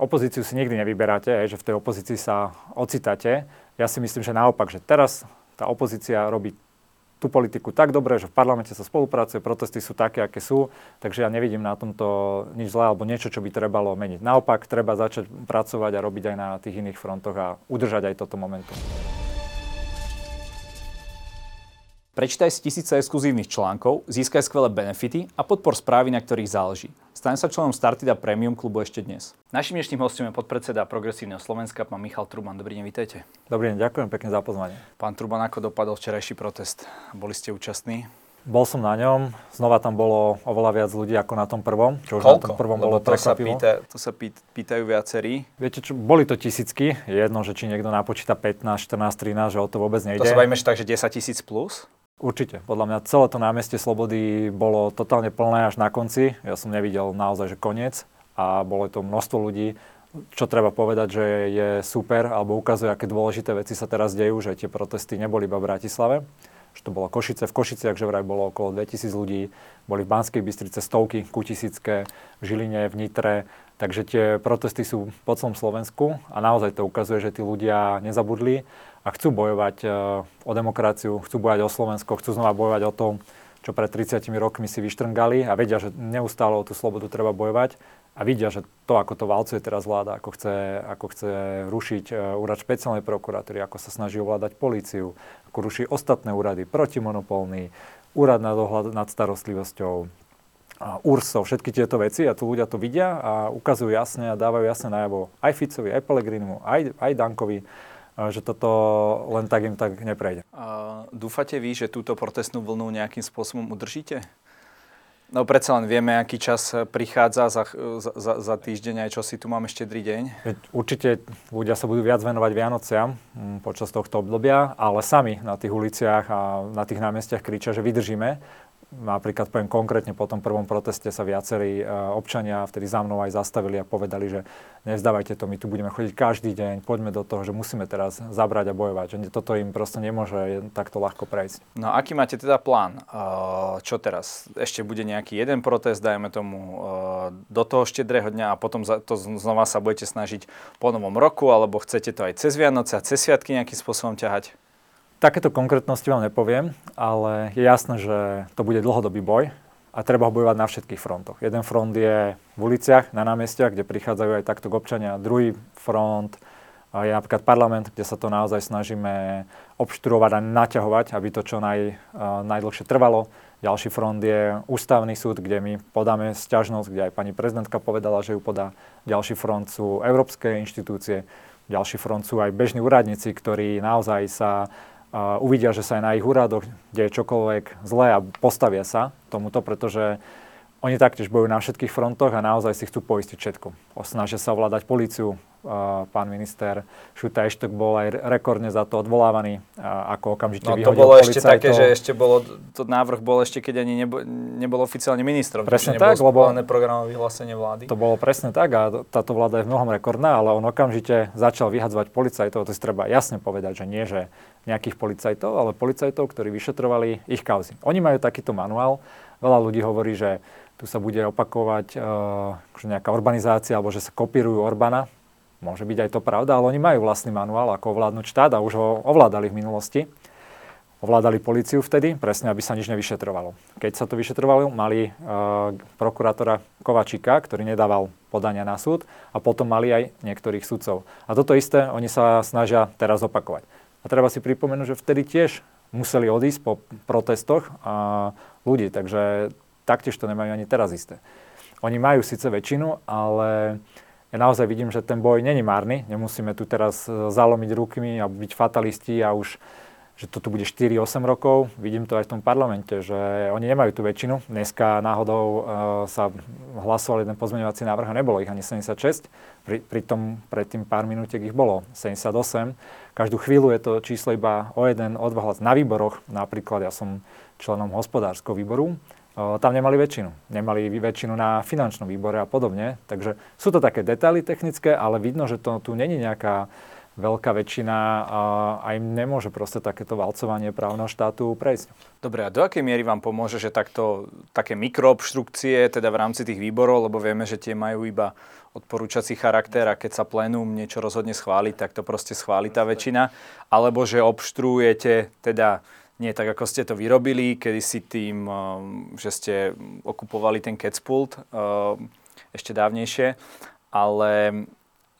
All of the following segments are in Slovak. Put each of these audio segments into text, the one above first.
opozíciu si nikdy nevyberáte, že v tej opozícii sa ocitate. Ja si myslím, že naopak, že teraz tá opozícia robí tú politiku tak dobre, že v parlamente sa spolupracuje, protesty sú také, aké sú, takže ja nevidím na tomto nič zlé alebo niečo, čo by trebalo meniť. Naopak, treba začať pracovať a robiť aj na tých iných frontoch a udržať aj toto momentum. Prečítaj si tisíce exkluzívnych článkov, získaj skvelé benefity a podpor správy, na ktorých záleží. Staň sa členom Startida Premium klubu ešte dnes. Našim dnešným hostom je podpredseda Progresívneho Slovenska, pán Michal Truban. Dobrý deň, vítajte. Dobrý deň, ďakujem pekne za pozvanie. Pán Truban, ako dopadol včerajší protest? Boli ste účastní? Bol som na ňom, znova tam bolo oveľa viac ľudí ako na tom prvom, čo už Koľko? na tom prvom Lebo bolo to sa, pýta, to sa pýtajú viacerí. Viete čo, boli to tisícky, jedno, že či niekto napočíta 15, 14, 13, že o to vôbec nejde. To sa bavíme, že tak, že 10 tisíc plus? Určite. Podľa mňa celé to námestie Slobody bolo totálne plné až na konci. Ja som nevidel naozaj, že koniec. A bolo to množstvo ľudí, čo treba povedať, že je super, alebo ukazuje, aké dôležité veci sa teraz dejú, že tie protesty neboli iba v Bratislave, že to bolo Košice. V Košiciach, že vraj bolo okolo 2000 ľudí, boli v Banskej Bystrice stovky, kutisícké, v Žiline, v Nitre. Takže tie protesty sú po celom Slovensku a naozaj to ukazuje, že tí ľudia nezabudli a chcú bojovať e, o demokraciu, chcú bojovať o Slovensko, chcú znova bojovať o tom, čo pred 30 rokmi si vyštrngali a vedia, že neustále o tú slobodu treba bojovať a vidia, že to, ako to valcuje teraz vláda, ako chce, ako chce rušiť e, úrad špeciálnej prokuratúry, ako sa snaží ovládať políciu, ako ruší ostatné úrady, protimonopolný, úrad na dohľad nad starostlivosťou, URSO, všetky tieto veci a tu ľudia to vidia a ukazujú jasne a dávajú jasne najavo aj Ficovi, aj Pelegrinimu, aj, aj Dankovi, že toto len tak im tak neprejde. A dúfate vy, že túto protestnú vlnu nejakým spôsobom udržíte? No predsa len vieme, aký čas prichádza za, za, za týždeň, aj čo si tu máme štedrý deň. Určite ľudia sa budú viac venovať Vianociam mm, počas tohto obdobia, ale sami na tých uliciach a na tých námestiach kričia, že vydržíme Napríklad poviem konkrétne, po tom prvom proteste sa viacerí e, občania vtedy za mnou aj zastavili a povedali, že nevzdávajte to, my tu budeme chodiť každý deň, poďme do toho, že musíme teraz zabrať a bojovať, že toto im proste nemôže takto ľahko prejsť. No aký máte teda plán? E, čo teraz? Ešte bude nejaký jeden protest, dajme tomu, e, do toho štedrého dňa a potom to znova sa budete snažiť po novom roku, alebo chcete to aj cez Vianoce a cez Sviatky nejakým spôsobom ťahať? Takéto konkrétnosti vám nepoviem, ale je jasné, že to bude dlhodobý boj a treba ho bojovať na všetkých frontoch. Jeden front je v uliciach, na námestiach, kde prichádzajú aj takto občania. Druhý front je napríklad parlament, kde sa to naozaj snažíme obštruovať a naťahovať, aby to čo naj, najdlhšie trvalo. Ďalší front je ústavný súd, kde my podáme sťažnosť, kde aj pani prezidentka povedala, že ju podá. Ďalší front sú európske inštitúcie. Ďalší front sú aj bežní úradníci, ktorí naozaj sa uvidia, že sa aj na ich úradoch deje čokoľvek zlé a postavia sa tomuto, pretože oni taktiež bojujú na všetkých frontoch a naozaj si chcú poistiť všetko. Snažia sa ovládať políciu. Pán minister Šuta Eštok bol aj rekordne za to odvolávaný, ako okamžite no, to bolo ešte také, že ešte bolo, to návrh bol ešte, keď ani nebo, nebol oficiálne ministrom. Presne tak, lebo programové vyhlásenie vlády. To bolo presne tak a táto vláda je v mnohom rekordná, ale on okamžite začal vyhadzovať policajtov, to si treba jasne povedať, že nie, že nejakých policajtov, ale policajtov, ktorí vyšetrovali ich kauzy. Oni majú takýto manuál. Veľa ľudí hovorí, že tu sa bude opakovať uh, nejaká urbanizácia alebo že sa kopírujú Orbana. Môže byť aj to pravda, ale oni majú vlastný manuál, ako ovládnuť štát a už ho ovládali v minulosti. Ovládali policiu vtedy, presne aby sa nič nevyšetrovalo. Keď sa to vyšetrovalo, mali uh, prokurátora Kovačika, ktorý nedával podania na súd a potom mali aj niektorých sudcov. A toto isté oni sa snažia teraz opakovať. A treba si pripomenúť, že vtedy tiež museli odísť po protestoch a ľudí, takže taktiež to nemajú ani teraz isté. Oni majú síce väčšinu, ale ja naozaj vidím, že ten boj není márny. Nemusíme tu teraz e, zalomiť rukmi a byť fatalisti a už že to tu bude 4-8 rokov. Vidím to aj v tom parlamente, že oni nemajú tú väčšinu. Dneska náhodou uh, sa hlasoval jeden pozmeňovací návrh a nebolo ich ani 76. Pri, tom pred tým pár minútiek ich bolo 78. Každú chvíľu je to číslo iba o jeden, o dva hlas. Na výboroch, napríklad ja som členom hospodárskeho výboru, tam nemali väčšinu. Nemali väčšinu na finančnom výbore a podobne. Takže sú to také detaily technické, ale vidno, že to tu není nejaká veľká väčšina a, im nemôže proste takéto valcovanie právneho štátu prejsť. Dobre, a do akej miery vám pomôže, že takto, také mikroobštrukcie, teda v rámci tých výborov, lebo vieme, že tie majú iba odporúčací charakter a keď sa plénum niečo rozhodne schváliť, tak to proste schváli tá väčšina, alebo že obštruujete teda nie tak, ako ste to vyrobili, kedy si tým, um, že ste okupovali ten Catspult um, ešte dávnejšie, ale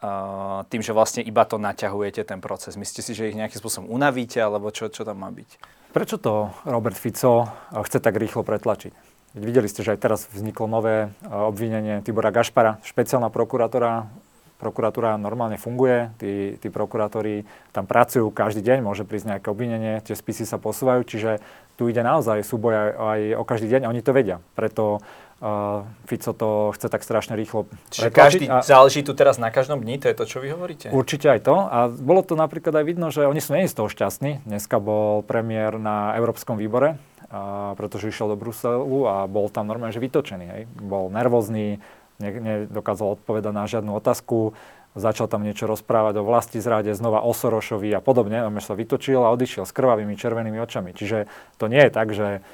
uh, tým, že vlastne iba to naťahujete ten proces. Myslíte si, že ich nejakým spôsobom unavíte, alebo čo, čo tam má byť? Prečo to Robert Fico chce tak rýchlo pretlačiť? Videli ste, že aj teraz vzniklo nové obvinenie Tibora Gašpara, špeciálna prokurátora. Prokuratúra normálne funguje, tí, tí prokurátori tam pracujú každý deň, môže prísť nejaké obvinenie, tie spisy sa posúvajú, čiže tu ide naozaj súboj aj, aj o každý deň, oni to vedia. Preto uh, Fico to chce tak strašne rýchlo Čiže každý, a, záleží tu teraz na každom dni, to je to, čo vy hovoríte? Určite aj to. A bolo to napríklad aj vidno, že oni sú nie z toho šťastní. Dneska bol premiér na Európskom výbore a, pretože išiel do Bruselu a bol tam normálne, že vytočený. Hej. Bol nervózny, ne, nedokázal odpovedať na žiadnu otázku, začal tam niečo rozprávať o vlasti zrade, znova o Sorošovi a podobne, a sa vytočil a odišiel s krvavými červenými očami. Čiže to nie je tak, že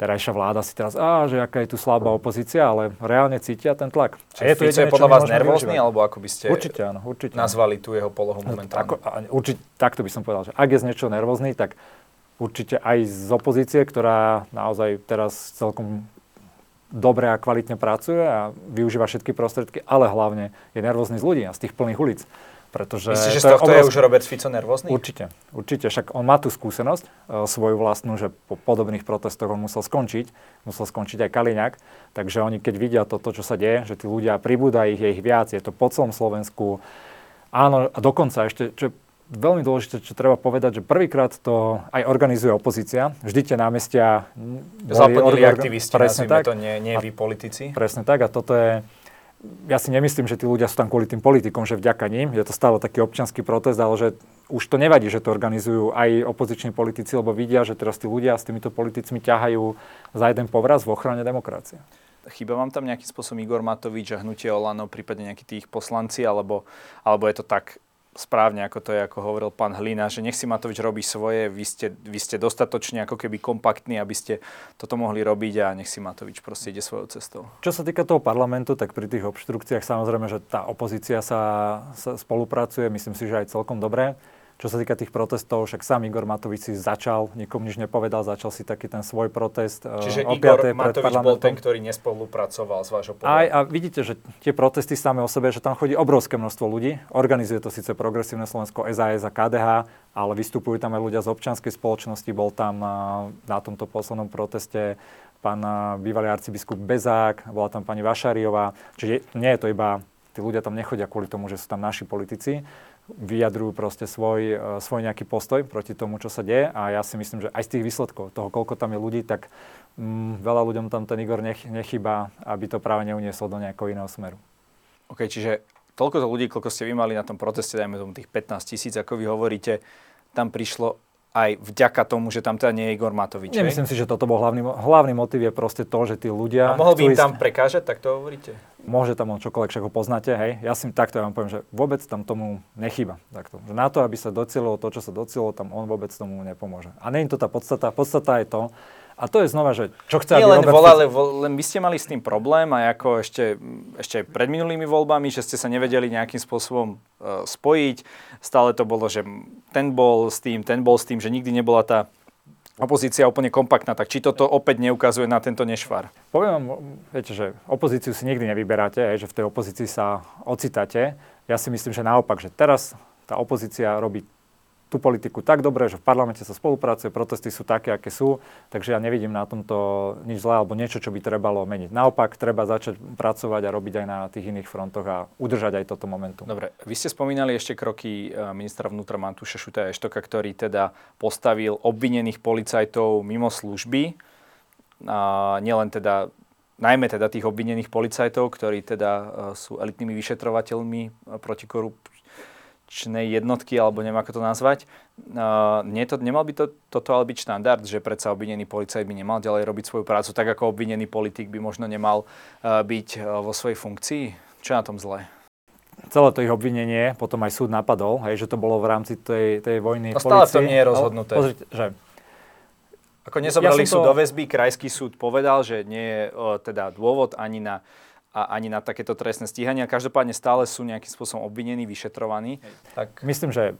terajšia vláda si teraz, á, že aká je tu slabá opozícia, ale reálne cítia ten tlak. Čiže je to Fico je podľa vás nervózny, alebo ako by ste určite, áno, určite. nazvali tú jeho polohu momentálne? Ako, určite, takto by som povedal, že ak je z niečo nervózny, tak určite aj z opozície, ktorá naozaj teraz celkom dobre a kvalitne pracuje a využíva všetky prostriedky, ale hlavne je nervózny z ľudí a z tých plných ulic. Pretože Myslíte, že z tohto je, je už Robert Fico nervózny? Určite, určite. Však on má tú skúsenosť, e, svoju vlastnú, že po podobných protestoch on musel skončiť. Musel skončiť aj Kaliňák. Takže oni keď vidia toto, čo sa deje, že tí ľudia pribúda ich, je ich viac, je to po celom Slovensku. Áno, a dokonca ešte, čo veľmi dôležité, čo treba povedať, že prvýkrát to aj organizuje opozícia. Vždy tie námestia... Zaplnili aktivisti, presne tak. to, nie, nie vy politici. Presne tak a toto je... Ja si nemyslím, že tí ľudia sú tam kvôli tým politikom, že vďaka ním. Je to stále taký občianský protest, ale že už to nevadí, že to organizujú aj opoziční politici, lebo vidia, že teraz tí ľudia s týmito politicmi ťahajú za jeden povraz v ochrane demokracie. Chýba vám tam nejaký spôsob Igor Matovič a hnutie Olano, prípadne nejakí tých poslanci, alebo, alebo je to tak správne, ako to je, ako hovoril pán Hlina, že nech si Matovič robí svoje, vy ste, vy ste dostatočne ako keby kompaktní, aby ste toto mohli robiť a nech si Matovič proste ide svojou cestou. Čo sa týka toho parlamentu, tak pri tých obštrukciách samozrejme, že tá opozícia sa, sa spolupracuje, myslím si, že aj celkom dobre. Čo sa týka tých protestov, však sám Igor Matovič si začal, nikomu nič nepovedal, začal si taký ten svoj protest. Eh, Čiže Igor Matovič bol ten, ktorý nespolupracoval s vášho pohľadu. Aj, a vidíte, že tie protesty samé o sebe, že tam chodí obrovské množstvo ľudí. Organizuje to síce Progresívne Slovensko, SAS a KDH, ale vystupujú tam aj ľudia z občianskej spoločnosti. Bol tam eh, na tomto poslednom proteste pán eh, bývalý arcibiskup Bezák, bola tam pani Vašariová. Čiže nie je to iba, tí ľudia tam nechodia kvôli tomu, že sú tam naši politici vyjadrujú proste svoj, e, svoj nejaký postoj proti tomu, čo sa deje a ja si myslím, že aj z tých výsledkov, toho, koľko tam je ľudí, tak mm, veľa ľuďom tam ten Igor nech, nechýba, aby to práve neuniesol do nejakého iného smeru. OK, čiže toľko to ľudí, koľko ste vy mali na tom proteste, dajme tomu tých 15 tisíc, ako vy hovoríte, tam prišlo aj vďaka tomu, že tam teda nie je Igor Matovič. Nemyslím si, že toto bol hlavný, hlavný motiv je proste to, že tí ľudia... A mohol by im tam prekážať, tak to hovoríte? Môže tam on čokoľvek, však ho poznáte, hej. Ja si takto ja vám poviem, že vôbec tam tomu nechýba. Takto. Že na to, aby sa docielilo to, čo sa docielilo, tam on vôbec tomu nepomôže. A nie je to tá podstata. Podstata je to, a to je znova, že čo chce, Nie aby len Robert volali, vo, len vy ste mali s tým problém aj ako ešte, ešte pred minulými voľbami, že ste sa nevedeli nejakým spôsobom uh, spojiť. Stále to bolo, že ten bol s tým, ten bol s tým, že nikdy nebola tá opozícia úplne kompaktná. Tak či toto opäť neukazuje na tento nešvar? Poviem vám, viete, že opozíciu si nikdy nevyberáte, že v tej opozícii sa ocitáte. Ja si myslím, že naopak, že teraz tá opozícia robí tú politiku tak dobre, že v parlamente sa spolupracuje, protesty sú také, aké sú, takže ja nevidím na tomto nič zlé alebo niečo, čo by trebalo meniť. Naopak, treba začať pracovať a robiť aj na tých iných frontoch a udržať aj toto momentum. Dobre, vy ste spomínali ešte kroky e, ministra vnútra Mantúša Šutaja Eštoka, ktorý teda postavil obvinených policajtov mimo služby. A nielen teda najmä teda tých obvinených policajtov, ktorí teda e, sú elitnými vyšetrovateľmi e, proti korup- akčnej jednotky, alebo neviem ako to nazvať. Uh, nie to, nemal by to, toto ale byť štandard, že predsa obvinený policajt by nemal ďalej robiť svoju prácu, tak ako obvinený politik by možno nemal uh, byť uh, vo svojej funkcii? Čo na tom zlé? celé to ich obvinenie potom aj súd napadol, hej, že to bolo v rámci tej, tej vojny no stále to nie je rozhodnuté. Ale, pozrite, že ako nezobrali ja sú to... do väzby, krajský súd povedal, že nie je o, teda dôvod ani na, a, ani na takéto trestné stíhania. Každopádne stále sú nejakým spôsobom obvinení, vyšetrovaní. Tak... Myslím, že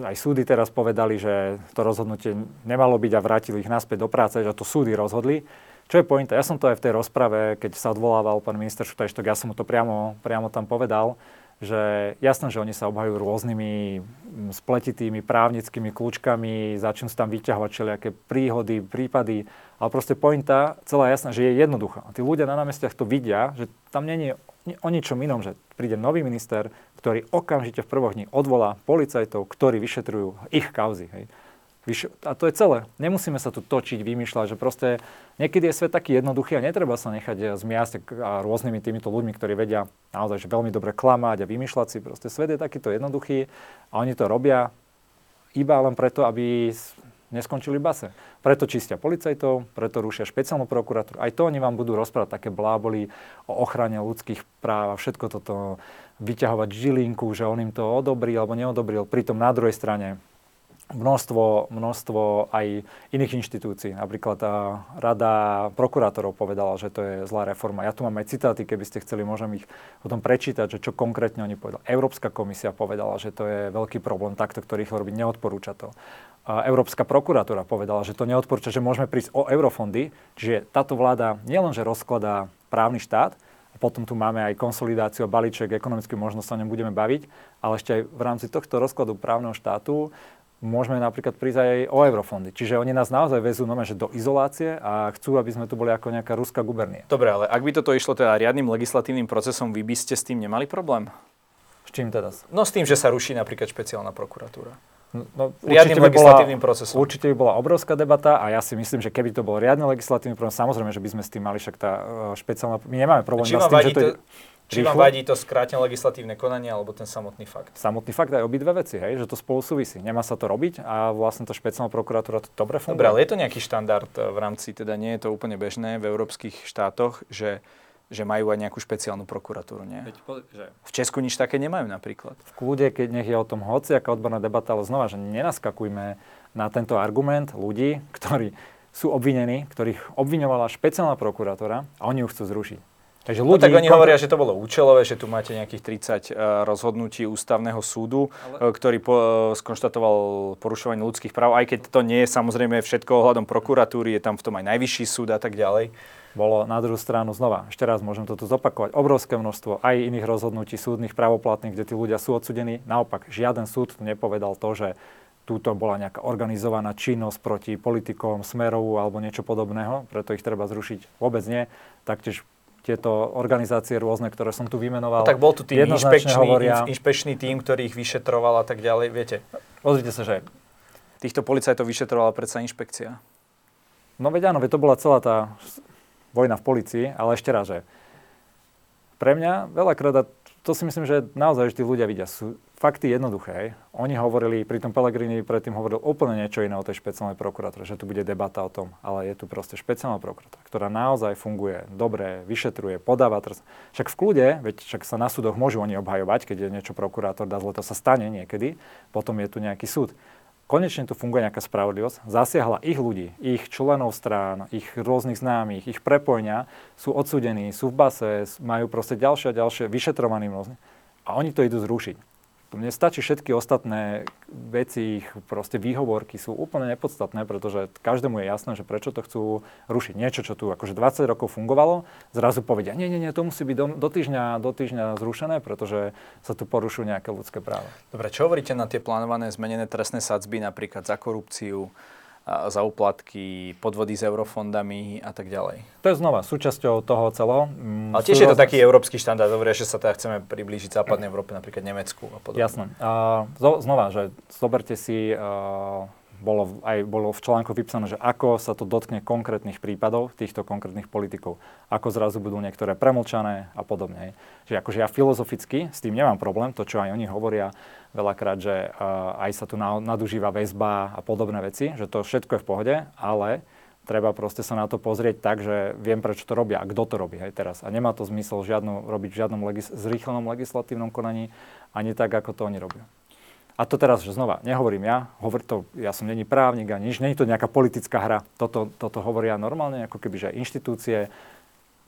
aj súdy teraz povedali, že to rozhodnutie nemalo byť a vrátili ich naspäť do práce, že to súdy rozhodli. Čo je pointa? Ja som to aj v tej rozprave, keď sa odvolával pán minister Šutajštok, ja som mu to priamo, priamo tam povedal, že jasné, že oni sa obhajujú rôznymi mm, spletitými právnickými kľúčkami, začnú sa tam vyťahovať všelijaké príhody, prípady, ale proste pointa celá jasná, že je jednoduchá. A tí ľudia na námestiach to vidia, že tam není o ničom inom, že príde nový minister, ktorý okamžite v prvoch dní odvolá policajtov, ktorí vyšetrujú ich kauzy. Hej. A to je celé. Nemusíme sa tu točiť, vymýšľať, že proste niekedy je svet taký jednoduchý a netreba sa nechať eh, zmiasť rôznymi týmito ľuďmi, ktorí vedia naozaj že veľmi dobre klamať a vymýšľať si. Proste svet je takýto jednoduchý a oni to robia iba len preto, aby neskončili base. Preto čistia policajtov, preto rušia špeciálnu prokuratúru. Aj to oni vám budú rozprávať také bláboli o ochrane ľudských práv a všetko toto vyťahovať žilinku, že on im to odobril alebo neodobril. Pritom na druhej strane množstvo, množstvo aj iných inštitúcií. Napríklad tá rada prokurátorov povedala, že to je zlá reforma. Ja tu mám aj citáty, keby ste chceli, môžem ich potom prečítať, že čo konkrétne oni povedali. Európska komisia povedala, že to je veľký problém takto, ktorý rýchlo robiť, neodporúča to. Európska prokuratúra povedala, že to neodporúča, že môžeme prísť o eurofondy, čiže táto vláda nielenže rozkladá právny štát, potom tu máme aj konsolidáciu balíček ekonomických možností, sa o ňom budeme baviť, ale ešte aj v rámci tohto rozkladu právneho štátu môžeme napríklad prísť aj o eurofondy. Čiže oni nás naozaj vezú nome, že do izolácie a chcú, aby sme tu boli ako nejaká ruská gubernia. Dobre, ale ak by toto išlo teda riadnym legislatívnym procesom, vy by ste s tým nemali problém? S čím teda? No s tým, že sa ruší napríklad špeciálna prokuratúra. No, no riadnym by legislatívnym bola, procesom. Určite by bola obrovská debata a ja si myslím, že keby to bol riadny legislatívny proces, samozrejme, že by sme s tým mali však tá uh, špeciálna... My nemáme problém s tým, že to... Je, či vám vadí to skrátené legislatívne konanie alebo ten samotný fakt? Samotný fakt aj obidve veci, hej, že to spolu súvisí. Nemá sa to robiť a vlastne to špeciálna prokuratúra to dobre funguje. Dobre, ale je to nejaký štandard v rámci, teda nie je to úplne bežné v európskych štátoch, že že majú aj nejakú špeciálnu prokuratúru, nie? V Česku nič také nemajú napríklad. V kľude, keď nech je o tom hoci, aká odborná debata, ale znova, že nenaskakujme na tento argument ľudí, ktorí sú obvinení, ktorých obviňovala špeciálna prokurátora a oni ju chcú zrušiť. Takže ľudí, no, tak oni kontro... hovoria, že to bolo účelové, že tu máte nejakých 30 uh, e, rozhodnutí ústavného súdu, Ale... uh, ktorý po, uh, skonštatoval porušovanie ľudských práv, aj keď to nie je samozrejme všetko ohľadom prokuratúry, je tam v tom aj najvyšší súd a tak ďalej. Bolo na druhú stranu znova, ešte raz môžem to tu zopakovať, obrovské množstvo aj iných rozhodnutí súdnych právoplatných, kde tí ľudia sú odsudení. Naopak, žiaden súd nepovedal to, že túto bola nejaká organizovaná činnosť proti politikom, smerovu alebo niečo podobného, preto ich treba zrušiť. Vôbec nie. Taktiež tieto organizácie rôzne, ktoré som tu vymenoval. No, tak bol tu tým inšpekčný, hovoria, inšpekčný tým, ktorý ich vyšetroval a tak ďalej, viete. Pozrite sa, že... Týchto policajtov vyšetrovala predsa inšpekcia. No veď áno, veď to bola celá tá vojna v policii, ale ešte raz, že pre mňa veľakrát, to si myslím, že naozaj že tí ľudia vidia, sú fakty jednoduché. Oni hovorili, pri tom Pellegrini predtým hovoril úplne niečo iné o tej špeciálnej prokuratúre, že tu bude debata o tom, ale je tu proste špeciálna prokuratúra, ktorá naozaj funguje dobre, vyšetruje, podáva trest. Však v kľude, veď však sa na súdoch môžu oni obhajovať, keď je niečo prokurátor dá zle, to sa stane niekedy, potom je tu nejaký súd konečne tu funguje nejaká spravodlivosť, zasiahla ich ľudí, ich členov strán, ich rôznych známych, ich prepojňa, sú odsudení, sú v base, majú proste ďalšie a ďalšie vyšetrovaní rôzne. A oni to idú zrušiť. Mne stačí všetky ostatné veci, ich proste výhovorky sú úplne nepodstatné, pretože každému je jasné, že prečo to chcú rušiť. Niečo, čo tu akože 20 rokov fungovalo, zrazu povedia, nie, nie, nie, to musí byť do, do, týždňa, do týždňa zrušené, pretože sa tu porušujú nejaké ľudské práva. Dobre, čo hovoríte na tie plánované zmenené trestné sadzby, napríklad za korupciu, za úplatky, podvody s eurofondami a tak ďalej. To je znova súčasťou toho celého. Mm, Ale tiež je to taký európsky štandard, hovoria, že sa teda chceme priblížiť západnej Európe, napríklad Nemecku a podobne. Jasné. A znova, že zoberte si, uh, bolo aj bolo v článku vypísané, že ako sa to dotkne konkrétnych prípadov týchto konkrétnych politikov. Ako zrazu budú niektoré premlčané a podobne. Čiže akože ja filozoficky s tým nemám problém, to čo aj oni hovoria, veľakrát, že uh, aj sa tu nadužíva väzba a podobné veci, že to všetko je v pohode, ale treba proste sa na to pozrieť tak, že viem, prečo to robia a kto to robí aj teraz. A nemá to zmysel žiadnu, robiť v žiadnom legis- zrýchlenom legislatívnom konaní, ani tak, ako to oni robia. A to teraz, že znova, nehovorím ja, hovor to, ja som není právnik a nič, není to nejaká politická hra. Toto, toto hovoria normálne, ako keby, že inštitúcie,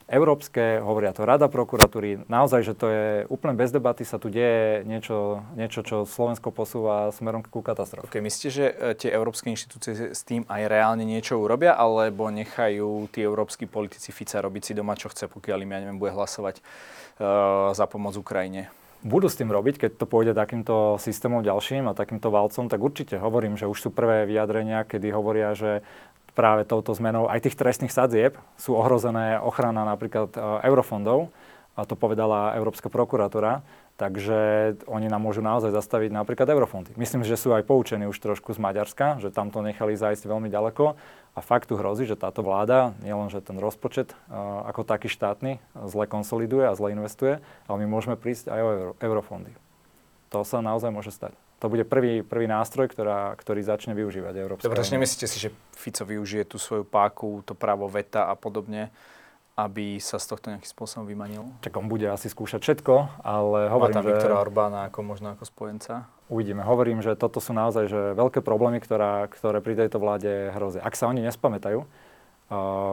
európske, hovoria to Rada prokuratúry. Naozaj, že to je úplne bez debaty sa tu deje niečo, niečo čo Slovensko posúva smerom ku katastrofe. Okay, myslíte, že e, tie európske inštitúcie s tým aj reálne niečo urobia, alebo nechajú tí európsky politici Fica robiť si doma, čo chce, pokiaľ im, ja neviem, bude hlasovať uh, za pomoc Ukrajine? Budú s tým robiť, keď to pôjde takýmto systémom ďalším a takýmto valcom, tak určite hovorím, že už sú prvé vyjadrenia, kedy hovoria, že práve touto zmenou aj tých trestných sadzieb sú ohrozené ochrana napríklad e, eurofondov, a to povedala Európska prokuratúra, takže oni nám môžu naozaj zastaviť napríklad eurofondy. Myslím, že sú aj poučení už trošku z Maďarska, že tam to nechali zajsť veľmi ďaleko a fakt tu hrozí, že táto vláda, nielen, že ten rozpočet uh, ako taký štátny zle konsoliduje a zle investuje, ale my môžeme prísť aj o euro, eurofondy. To sa naozaj môže stať to bude prvý, prvý nástroj, ktorá, ktorý začne využívať Európska Dobre, nemyslíte si, že Fico využije tú svoju páku, to právo veta a podobne, aby sa z tohto nejakým spôsobom vymanil? Tak on bude asi skúšať všetko, ale hovorím, Má tam Viktora Orbána ako možno ako spojenca? Uvidíme. Hovorím, že toto sú naozaj že veľké problémy, ktorá, ktoré pri tejto vláde hrozia. Ak sa oni nespamätajú, uh,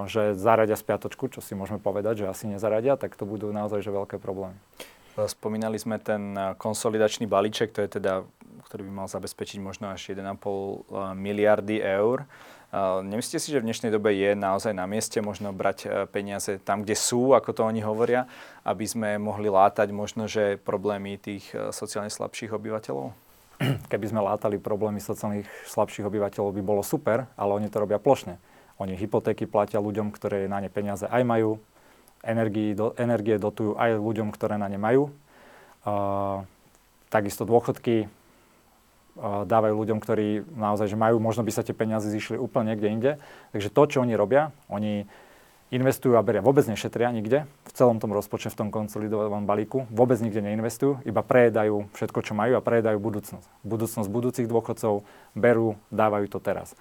že zaradia spiatočku, čo si môžeme povedať, že asi nezaradia, tak to budú naozaj že veľké problémy. Spomínali sme ten konsolidačný balíček, to je teda ktorý by mal zabezpečiť možno až 1,5 eh, miliardy eur. Eh, nemyslíte si, že v dnešnej dobe je naozaj na mieste možno brať eh, peniaze tam, kde sú, ako to oni hovoria, aby sme mohli látať možno, že problémy tých sociálne slabších obyvateľov? Keby sme látali problémy sociálnych slabších obyvateľov, by bolo super, ale oni to robia plošne. Oni hypotéky platia ľuďom, ktoré na ne peniaze aj majú, energii, do, energie dotujú aj ľuďom, ktoré na ne majú. Uh, takisto dôchodky dávajú ľuďom, ktorí naozaj že majú, možno by sa tie peniaze zišli úplne niekde inde. Takže to, čo oni robia, oni investujú a beria, vôbec nešetria nikde, v celom tom rozpočte, v tom konsolidovanom balíku, vôbec nikde neinvestujú, iba prejedajú všetko, čo majú a prejedajú budúcnosť. Budúcnosť budúcich dôchodcov berú, dávajú to teraz.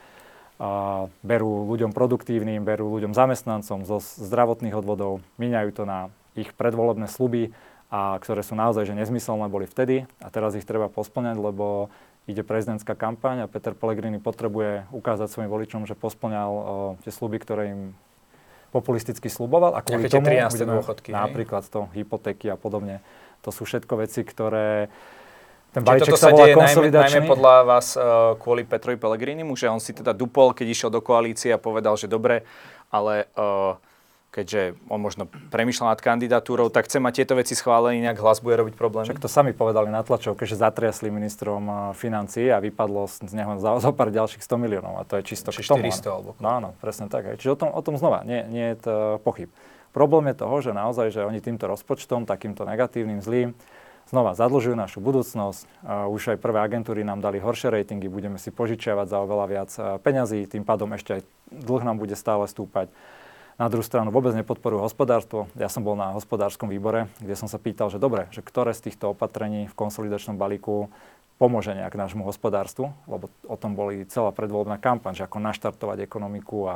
Berú ľuďom produktívnym, berú ľuďom zamestnancom zo zdravotných odvodov, míňajú to na ich predvolebné sluby, a ktoré sú naozaj že nezmyselné boli vtedy a teraz ich treba posplňať, lebo ide prezidentská kampaň a Peter Pellegrini potrebuje ukázať svojim voličom, že posplňal o, tie sluby, ktoré im populisticky sluboval. A kvôli tomu budeme, dôchodky, napríklad to, hypotéky a podobne. To sú všetko veci, ktoré ten balíček sa, volá konsolidačný. Najmä, podľa vás uh, kvôli Petrovi Pellegrinimu, že on si teda dupol, keď išiel do koalície a povedal, že dobre, ale uh, keďže on možno premýšľa nad kandidatúrou, tak chce mať tieto veci schválené, inak hlas bude robiť problémy. Však to sami povedali na tlačovke, že zatriasli ministrom eh, financií a vypadlo z neho za, za pár ďalších 100 miliónov a to je čisto Či k tomu. 400 alebo No áno, presne tak. Čiže o tom, o tom znova, nie, nie je to pochyb. Problém je toho, že naozaj, že oni týmto rozpočtom, takýmto negatívnym, zlým, znova zadlžujú našu budúcnosť. Uh, už aj prvé agentúry nám dali horšie ratingy, budeme si požičiavať za oveľa viac peňazí, tým pádom ešte aj dlh nám bude stále stúpať. Na druhú stranu vôbec nepodporujú hospodárstvo. Ja som bol na hospodárskom výbore, kde som sa pýtal, že dobre, že ktoré z týchto opatrení v konsolidačnom balíku pomôže nejak nášmu hospodárstvu, lebo o tom boli celá predvoľbná kampaň, že ako naštartovať ekonomiku a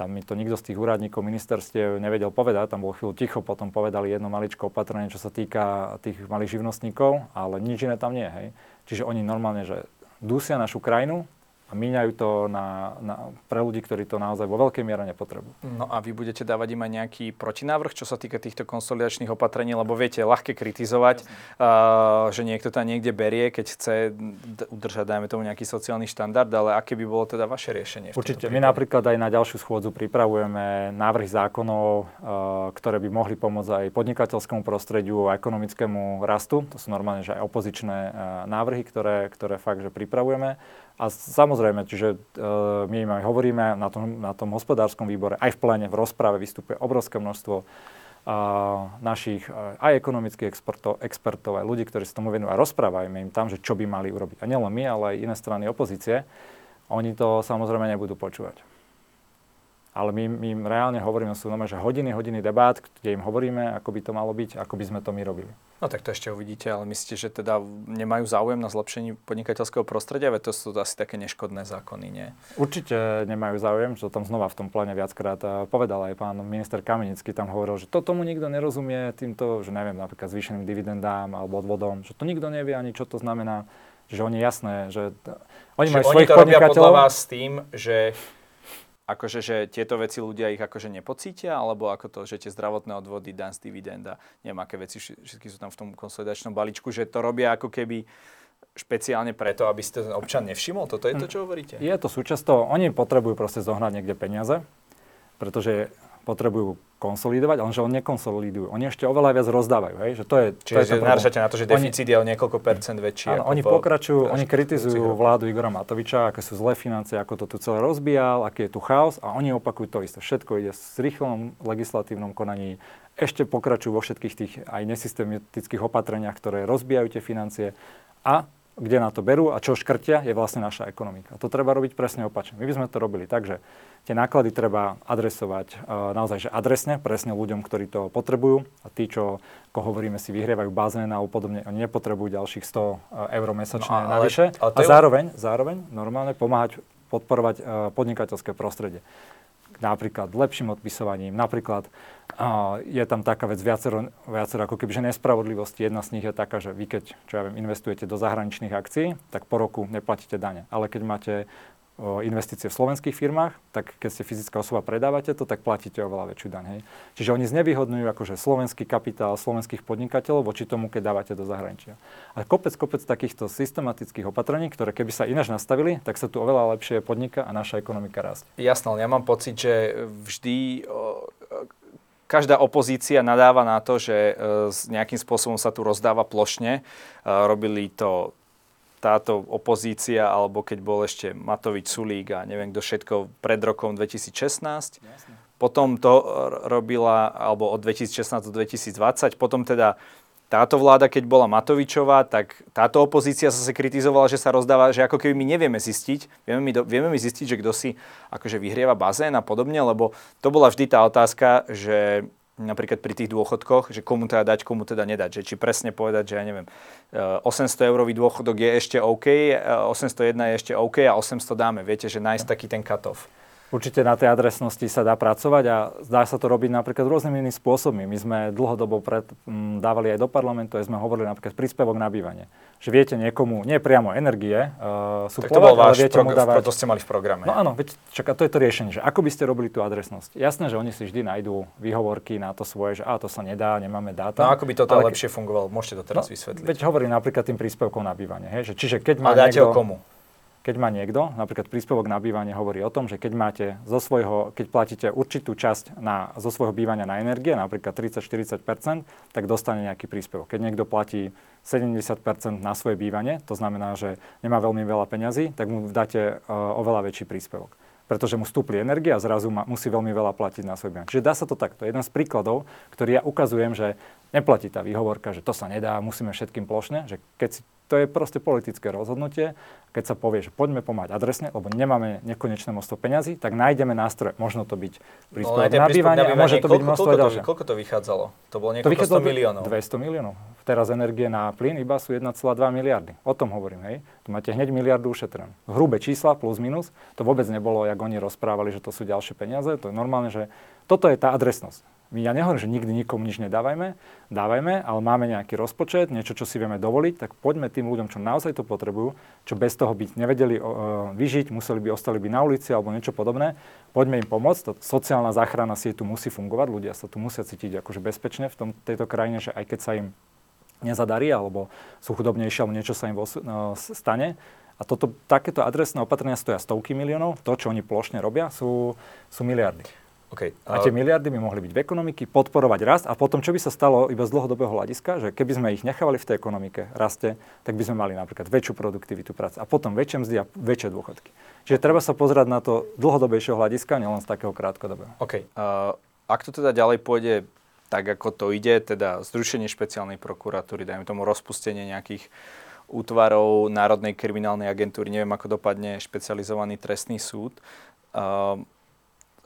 tam mi to nikto z tých úradníkov ministerstiev nevedel povedať, tam bol chvíľu ticho, potom povedali jedno maličké opatrenie, čo sa týka tých malých živnostníkov, ale nič iné tam nie, hej. Čiže oni normálne, že dusia našu krajinu, a míňajú to na, na, pre ľudí, ktorí to naozaj vo veľkej miere nepotrebujú. No a vy budete dávať im aj nejaký protinávrh, čo sa týka týchto konsolidačných opatrení, lebo viete, ľahké kritizovať, uh, že niekto tam niekde berie, keď chce udržať, dajme tomu, nejaký sociálny štandard, ale aké by bolo teda vaše riešenie? Určite. My napríklad aj na ďalšiu schôdzu pripravujeme návrhy zákonov, uh, ktoré by mohli pomôcť aj podnikateľskému prostrediu a ekonomickému rastu. To sú normálne že aj opozičné uh, návrhy, ktoré, ktoré fakt, že pripravujeme. A samozrejme, čiže uh, my im aj hovoríme na tom, na tom hospodárskom výbore, aj v plene, v rozprave vystupuje obrovské množstvo uh, našich uh, aj ekonomických expertov, expertov, aj ľudí, ktorí sa tomu venujú a rozprávajme im tam, že čo by mali urobiť. A nielen my, ale aj iné strany opozície. Oni to samozrejme nebudú počúvať. Ale my, my im reálne hovoríme, sú že hodiny, hodiny debát, kde im hovoríme, ako by to malo byť, ako by sme to my robili. No tak to ešte uvidíte, ale myslíte, že teda nemajú záujem na zlepšení podnikateľského prostredia? Veď to sú asi také neškodné zákony, nie? Určite nemajú záujem, čo tam znova v tom pláne viackrát eh, povedal aj pán minister Kamenický, tam hovoril, že to tomu nikto nerozumie týmto, že neviem, napríklad zvýšeným dividendám alebo odvodom, že to nikto nevie ani, čo to znamená, že oni jasné, že oni majú svojich oni to robia podľa vás s tým, že akože, že tieto veci ľudia ich akože nepocítia, alebo ako to, že tie zdravotné odvody, dan z dividenda, neviem aké veci, všetky sú tam v tom konsolidačnom balíčku, že to robia ako keby špeciálne preto, aby si ten občan nevšimol? Toto je to, čo hovoríte? Je to súčasť toho. Oni potrebujú proste zohnať niekde peniaze, pretože potrebujú konsolidovať, ale že oni nekonsolidujú. Oni ešte oveľa viac rozdávajú. Hej? Že to je, Čiže to je na to, že deficit oni, je o niekoľko percent väčší. Áno, oni po, pokračujú, oni kritizujú vládu Igora Matoviča, aké sú zlé financie, ako to tu celé rozbíjal, aký je tu chaos a oni opakujú to isté. Všetko ide s rýchlom legislatívnom konaní. Ešte pokračujú vo všetkých tých aj nesystematických opatreniach, ktoré rozbijajú tie financie a kde na to berú a čo škrtia, je vlastne naša ekonomika. To treba robiť presne opačne. My by sme to robili tak, že tie náklady treba adresovať uh, naozaj že adresne, presne ľuďom, ktorí to potrebujú a tí, čo, ako hovoríme, si vyhrievajú bazén a podobne, oni nepotrebujú ďalších 100 eur mesačne no, ale, navyše. Ale a zároveň, zároveň normálne pomáhať podporovať uh, podnikateľské prostredie napríklad lepším odpisovaním, napríklad je tam taká vec viacero, viacero ako keby, že. Jedna z nich je taká, že vy keď, čo ja viem, investujete do zahraničných akcií, tak po roku neplatíte dane. Ale keď máte investície v slovenských firmách, tak keď ste fyzická osoba predávate to, tak platíte oveľa väčšiu daň. Hej. Čiže oni znevýhodňujú akože slovenský kapitál slovenských podnikateľov voči tomu, keď dávate do zahraničia. A kopec, kopec takýchto systematických opatrení, ktoré keby sa ináč nastavili, tak sa tu oveľa lepšie podniká a naša ekonomika rastie. Jasné, ja mám pocit, že vždy každá opozícia nadáva na to, že e, nejakým spôsobom sa tu rozdáva plošne. E, robili to táto opozícia, alebo keď bol ešte Matovič Sulík a neviem kto všetko pred rokom 2016. Jasne. Potom to robila, alebo od 2016 do 2020. Potom teda táto vláda, keď bola Matovičová, tak táto opozícia sa kritizovala, že sa rozdáva, že ako keby my nevieme zistiť, vieme my, do, vieme my zistiť, že kto si akože vyhrieva bazén a podobne, lebo to bola vždy tá otázka, že napríklad pri tých dôchodkoch, že komu teda dať, komu teda nedať. Že či presne povedať, že ja neviem, 800 eh, eurový dôchodok je ešte OK, 801 eh, je ešte OK a 800 dáme. Viete, že nájsť taký ten cut-off. Určite na tej adresnosti sa dá pracovať a dá sa to robiť napríklad rôznymi spôsobmi. My sme dlhodobo pred, m, dávali aj do parlamentu, aj sme hovorili napríklad príspevok na bývanie. Že viete niekomu, nie priamo energie, uh, sú tak to bol váš viete prog- mu dávať... to ste mali v programe. No áno, veď, čaká, to je to riešenie, že ako by ste robili tú adresnosť. Jasné, že oni si vždy nájdú výhovorky na to svoje, že a to sa nedá, nemáme dáta. No ako by to ale... lepšie fungovalo, môžete to teraz no, vysvetliť. Veď hovorím napríklad tým príspevkom na bývanie. Hej? Že, čiže keď má a dáte niekto... komu? Keď má niekto, napríklad príspevok na bývanie hovorí o tom, že keď máte zo svojho, keď platíte určitú časť na, zo svojho bývania na energie, napríklad 30-40%, tak dostane nejaký príspevok. Keď niekto platí 70% na svoje bývanie, to znamená, že nemá veľmi veľa peňazí, tak mu dáte uh, oveľa väčší príspevok pretože mu stúpli energie a zrazu ma, musí veľmi veľa platiť na svoj bývanie. Čiže dá sa to takto. Jeden z príkladov, ktorý ja ukazujem, že neplatí tá výhovorka, že to sa nedá, musíme všetkým plošne, že keď si to je proste politické rozhodnutie. Keď sa povie, že poďme pomáhať adresne, lebo nemáme nekonečné množstvo peňazí, tak nájdeme nástroje. Možno to byť príspevok no, na bývanie a môže to byť množstvo koľko, ďalšie. Koľko to vychádzalo? To bolo niekoľko to 100 miliónov. 200 miliónov. Teraz energie na plyn iba sú 1,2 miliardy. O tom hovorím, hej. Tu máte hneď miliardu ušetrenú. Hrubé čísla plus minus. To vôbec nebolo, jak oni rozprávali, že to sú ďalšie peniaze. To je normálne, že toto je tá adresnosť. My ja nehovorím, že nikdy nikomu nič nedávajme, dávajme, ale máme nejaký rozpočet, niečo, čo si vieme dovoliť, tak poďme tým ľuďom, čo naozaj to potrebujú, čo bez toho byť nevedeli uh, vyžiť, museli by ostali by na ulici alebo niečo podobné, poďme im pomôcť. To, sociálna záchrana si tu musí fungovať, ľudia sa tu musia cítiť akože bezpečne v tom, tejto krajine, že aj keď sa im nezadarí alebo sú chudobnejšie alebo niečo sa im uh, stane, a toto, takéto adresné opatrenia stoja stovky miliónov, to, čo oni plošne robia, sú, sú miliardy. Okay. A tie miliardy by mohli byť v ekonomiky, podporovať rast a potom, čo by sa stalo iba z dlhodobého hľadiska, že keby sme ich nechávali v tej ekonomike raste, tak by sme mali napríklad väčšiu produktivitu práce a potom väčšie mzdy a väčšie dôchodky. Čiže treba sa pozerať na to dlhodobejšieho hľadiska, nielen z takého krátkodobého. OK. Uh, ak to teda ďalej pôjde tak, ako to ide, teda zrušenie špeciálnej prokuratúry, dajme tomu rozpustenie nejakých útvarov Národnej kriminálnej agentúry, neviem, ako dopadne špecializovaný trestný súd. Uh,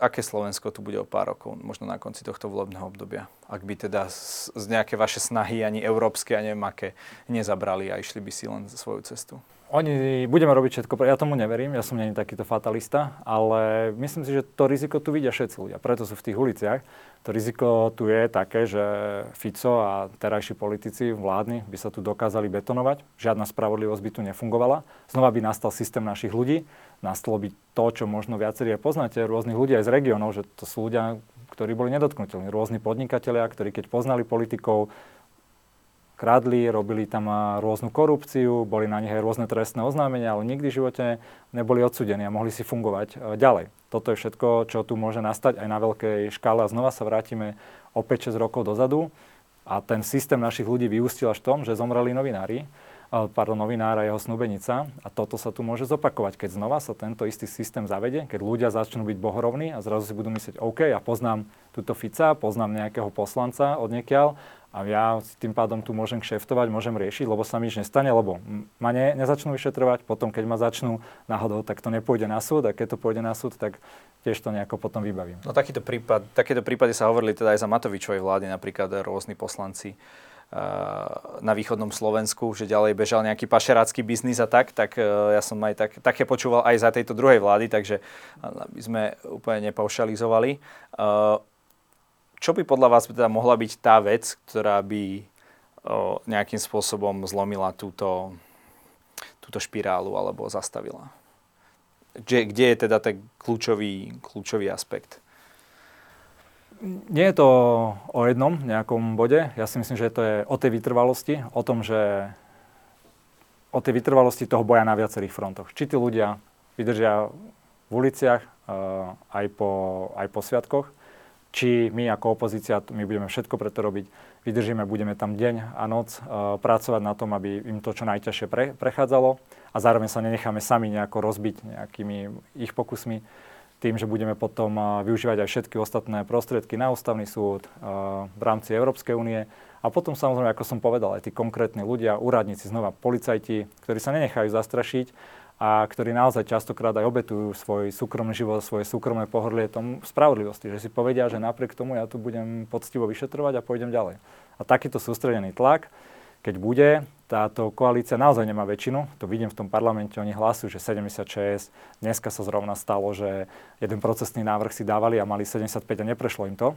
aké Slovensko tu bude o pár rokov, možno na konci tohto volebného obdobia? Ak by teda z, z nejaké vaše snahy, ani európske, a neviem aké, nezabrali a išli by si len svoju cestu. Oni, budeme robiť všetko, ja tomu neverím, ja som není takýto fatalista, ale myslím si, že to riziko tu vidia všetci ľudia, preto sú v tých uliciach. To riziko tu je také, že Fico a terajší politici vládni by sa tu dokázali betonovať, žiadna spravodlivosť by tu nefungovala, znova by nastal systém našich ľudí, nastalo by to, čo možno viacerí poznáte, rôznych ľudí aj z regiónov, že to sú ľudia, ktorí boli nedotknutelní, rôzni podnikatelia, ktorí keď poznali politikov, kradli, robili tam rôznu korupciu, boli na nich aj rôzne trestné oznámenia, ale nikdy v živote neboli odsudení a mohli si fungovať e, ďalej. Toto je všetko, čo tu môže nastať aj na veľkej škále. A znova sa vrátime o 5-6 rokov dozadu. A ten systém našich ľudí vyústil až v tom, že zomreli novinári, e, pardon, novinár a jeho snúbenica. A toto sa tu môže zopakovať, keď znova sa tento istý systém zavede, keď ľudia začnú byť bohorovní a zrazu si budú myslieť, OK, ja poznám túto Fica, poznám nejakého poslanca od niekiaľ a ja si tým pádom tu môžem kšeftovať, môžem riešiť, lebo sa mi nič nestane, lebo ma ne, nezačnú vyšetrovať, potom keď ma začnú náhodou, tak to nepôjde na súd a keď to pôjde na súd, tak tiež to nejako potom vybavím. No takýto prípad, takéto prípady sa hovorili teda aj za Matovičovej vlády, napríklad rôzni poslanci na východnom Slovensku, že ďalej bežal nejaký pašerácky biznis a tak, tak eh, ja som aj tak, také počúval aj za tejto druhej vlády, takže aby sme úplne nepaušalizovali. Čo by podľa vás teda mohla byť tá vec, ktorá by o, nejakým spôsobom zlomila túto, túto špirálu alebo zastavila? Kde, kde je teda ten kľúčový, kľúčový aspekt? Nie je to o jednom nejakom bode. Ja si myslím, že to je o tej vytrvalosti, o tom, že o tej vytrvalosti toho boja na viacerých frontoch. Či tí ľudia vydržia v uliciach uh, aj, po, aj po sviatkoch, či my ako opozícia, my budeme všetko preto robiť, vydržíme, budeme tam deň a noc uh, pracovať na tom, aby im to čo najťažšie pre, prechádzalo a zároveň sa nenecháme sami nejako rozbiť nejakými ich pokusmi tým, že budeme potom uh, využívať aj všetky ostatné prostriedky na ústavný súd uh, v rámci Európskej únie. A potom samozrejme, ako som povedal, aj tí konkrétni ľudia, úradníci, znova policajti, ktorí sa nenechajú zastrašiť a ktorí naozaj častokrát aj obetujú svoj súkromný život, svoje súkromné pohodlie tomu spravodlivosti, že si povedia, že napriek tomu ja tu budem poctivo vyšetrovať a pôjdem ďalej. A takýto sústredený tlak, keď bude, táto koalícia naozaj nemá väčšinu, to vidím v tom parlamente, oni hlasujú, že 76, dneska sa zrovna stalo, že jeden procesný návrh si dávali a mali 75 a neprešlo im to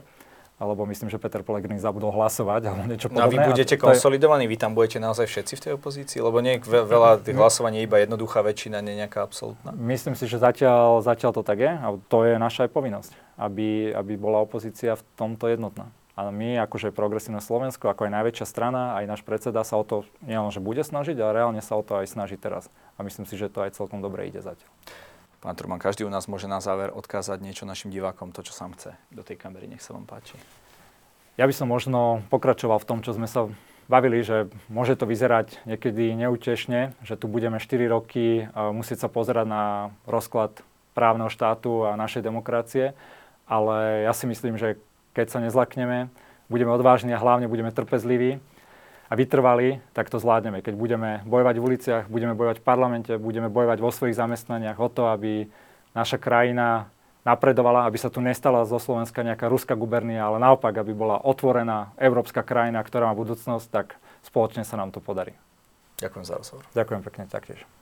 alebo myslím, že Peter Pellegrini zabudol hlasovať alebo niečo podobné. No a vy budete konsolidovaní, vy tam budete naozaj všetci v tej opozícii? Lebo nie veľa tých hlasovaní je iba jednoduchá väčšina, nie nejaká absolútna. Myslím si, že zatiaľ, zatiaľ to tak je a to je naša aj povinnosť, aby, aby bola opozícia v tomto jednotná. A my, akože Progresívne Slovensko, ako aj najväčšia strana, aj náš predseda sa o to nielen, že bude snažiť, ale reálne sa o to aj snaží teraz. A myslím si, že to aj celkom dobre ide zatiaľ. Pán Turman, každý u nás môže na záver odkázať niečo našim divákom, to, čo sám chce do tej kamery. Nech sa vám páči. Ja by som možno pokračoval v tom, čo sme sa bavili, že môže to vyzerať niekedy neútešne, že tu budeme 4 roky musieť sa pozerať na rozklad právneho štátu a našej demokracie, ale ja si myslím, že keď sa nezlakneme, budeme odvážni a hlavne budeme trpezliví a vytrvali, tak to zvládneme. Keď budeme bojovať v uliciach, budeme bojovať v parlamente, budeme bojovať vo svojich zamestnaniach o to, aby naša krajina napredovala, aby sa tu nestala zo Slovenska nejaká ruská gubernia, ale naopak, aby bola otvorená európska krajina, ktorá má budúcnosť, tak spoločne sa nám to podarí. Ďakujem za rozhovor. Ďakujem pekne, taktiež.